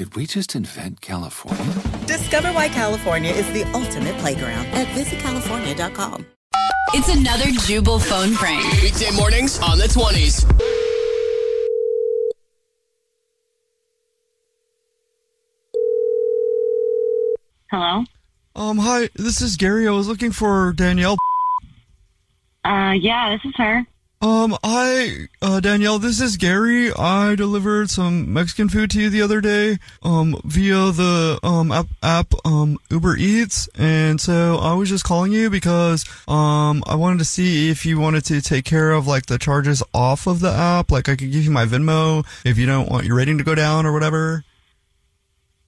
Did we just invent California? Discover why California is the ultimate playground at visitcalifornia.com. It's another Jubal phone prank. Weekday mornings on the 20s. Hello? Um, hi, this is Gary. I was looking for Danielle. Uh, yeah, this is her. Um, hi, uh, Danielle, this is Gary. I delivered some Mexican food to you the other day, um, via the, um, app, app, um, Uber Eats. And so I was just calling you because, um, I wanted to see if you wanted to take care of, like, the charges off of the app. Like, I could give you my Venmo if you don't want your rating to go down or whatever.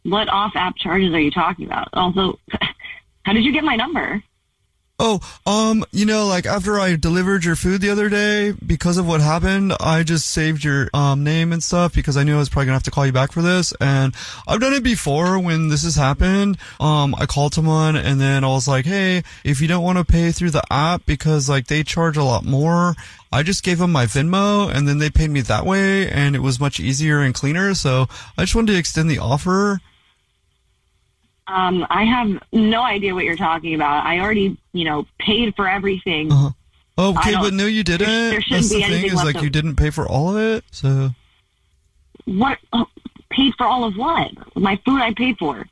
What off app charges are you talking about? Also, how did you get my number? Oh, um, you know, like after I delivered your food the other day, because of what happened, I just saved your um name and stuff because I knew I was probably gonna have to call you back for this. And I've done it before when this has happened. Um, I called someone and then I was like, hey, if you don't want to pay through the app because like they charge a lot more, I just gave them my Venmo and then they paid me that way and it was much easier and cleaner. So I just wanted to extend the offer. Um, I have no idea what you're talking about. I already, you know, paid for everything. Uh-huh. Oh, okay, but no, you didn't. there shouldn't That's the be thing anything is like of- you didn't pay for all of it. So What? oh, paid for all of what? My food I paid for.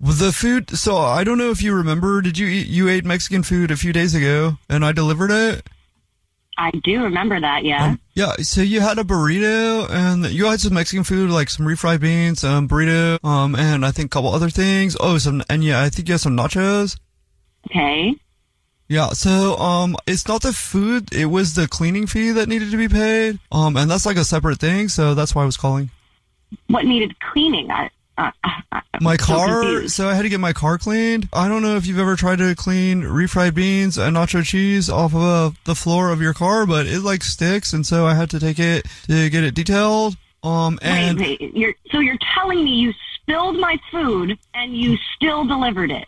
The food. So I don't know if you remember. Did you eat? You ate Mexican food a few days ago, and I delivered it. I do remember that, yeah. Yeah. So you had a burrito, and you had some Mexican food, like some refried beans, um, burrito, um, and I think a couple other things. Oh, some, and yeah, I think you had some nachos. okay. Yeah. So um, it's not the food. It was the cleaning fee that needed to be paid. Um, and that's like a separate thing. So that's why I was calling. What needed cleaning? I, uh, I, my so car confused. so i had to get my car cleaned i don't know if you've ever tried to clean refried beans and nacho cheese off of uh, the floor of your car but it like sticks and so i had to take it to get it detailed um and wait, wait. You're, so you're telling me you spilled my food and you still delivered it?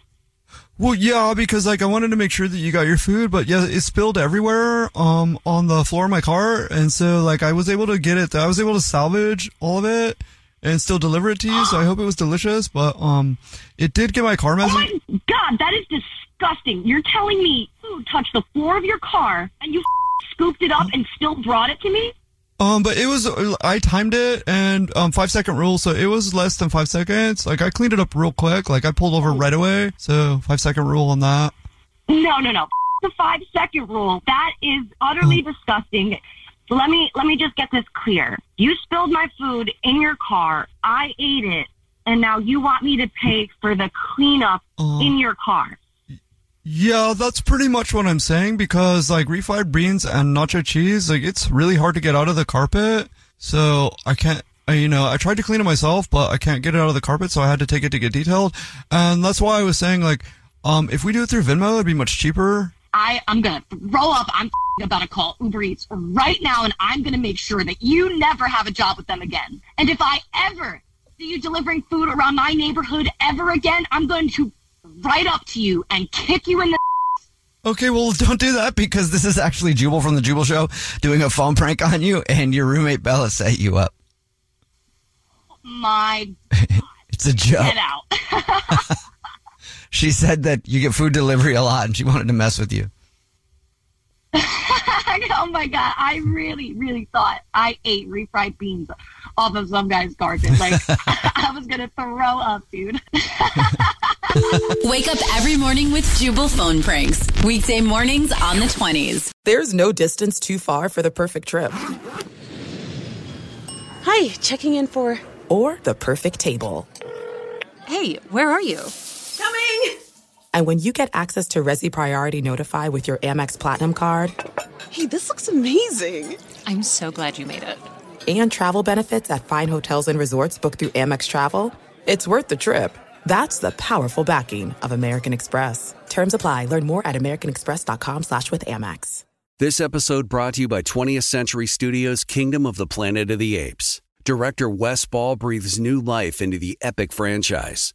well yeah because like i wanted to make sure that you got your food but yeah it spilled everywhere um on the floor of my car and so like i was able to get it i was able to salvage all of it and still deliver it to you so i hope it was delicious but um it did get my car messy. Oh my god, that is disgusting. You're telling me food touched the floor of your car and you scooped it up and still brought it to me? Um, but it was I timed it and um five second rule, so it was less than five seconds. Like I cleaned it up real quick. Like I pulled over right away. So five second rule on that. No, no, no. The five second rule. That is utterly Oh. disgusting. So let me let me just get this clear. You spilled my food in your car. I ate it, and now you want me to pay for the cleanup Oh. in your car. Yeah, that's pretty much what I'm saying because like refried beans and nacho cheese, like it's really hard to get out of the carpet. So I can't, I, you know, I tried to clean it myself, but I can't get it out of the carpet. So I had to take it to get detailed. And that's why I was saying like, um, if we do it through Venmo, it'd be much cheaper. I, I'm gonna throw up. I'm about to call Uber Eats right now, and I'm gonna make sure that you never have a job with them again. And if I ever see you delivering food around my neighborhood ever again, I'm going to right up to you and kick you in the. Okay, well, don't do that because this is actually Jubal from the Jubal Show doing a phone prank on you, and your roommate Bella set you up. Oh my It's a joke. get out. She said that you get food delivery a lot, and she wanted to mess with you. oh my god! I really, really thought I ate refried beans off of some guy's carpet. Like I was gonna throw up, dude. Wake up every morning with Jubal phone pranks. Weekday mornings on the 20s. There's no distance too far for the perfect trip. Hi, checking in for. Or the perfect table. Hey, where are you? Coming! And when you get access to Resy Priority Notify with your Amex Platinum card. Hey, this looks amazing. I'm so glad you made it. And travel benefits at fine hotels and resorts booked through Amex Travel. It's worth the trip. That's the powerful backing of American Express. Terms apply. Learn more at americanexpress.com slash with Amex. This episode brought to you by 20th Century Studios' Kingdom of the Planet of the Apes. Director Wes Ball breathes new life into the epic franchise.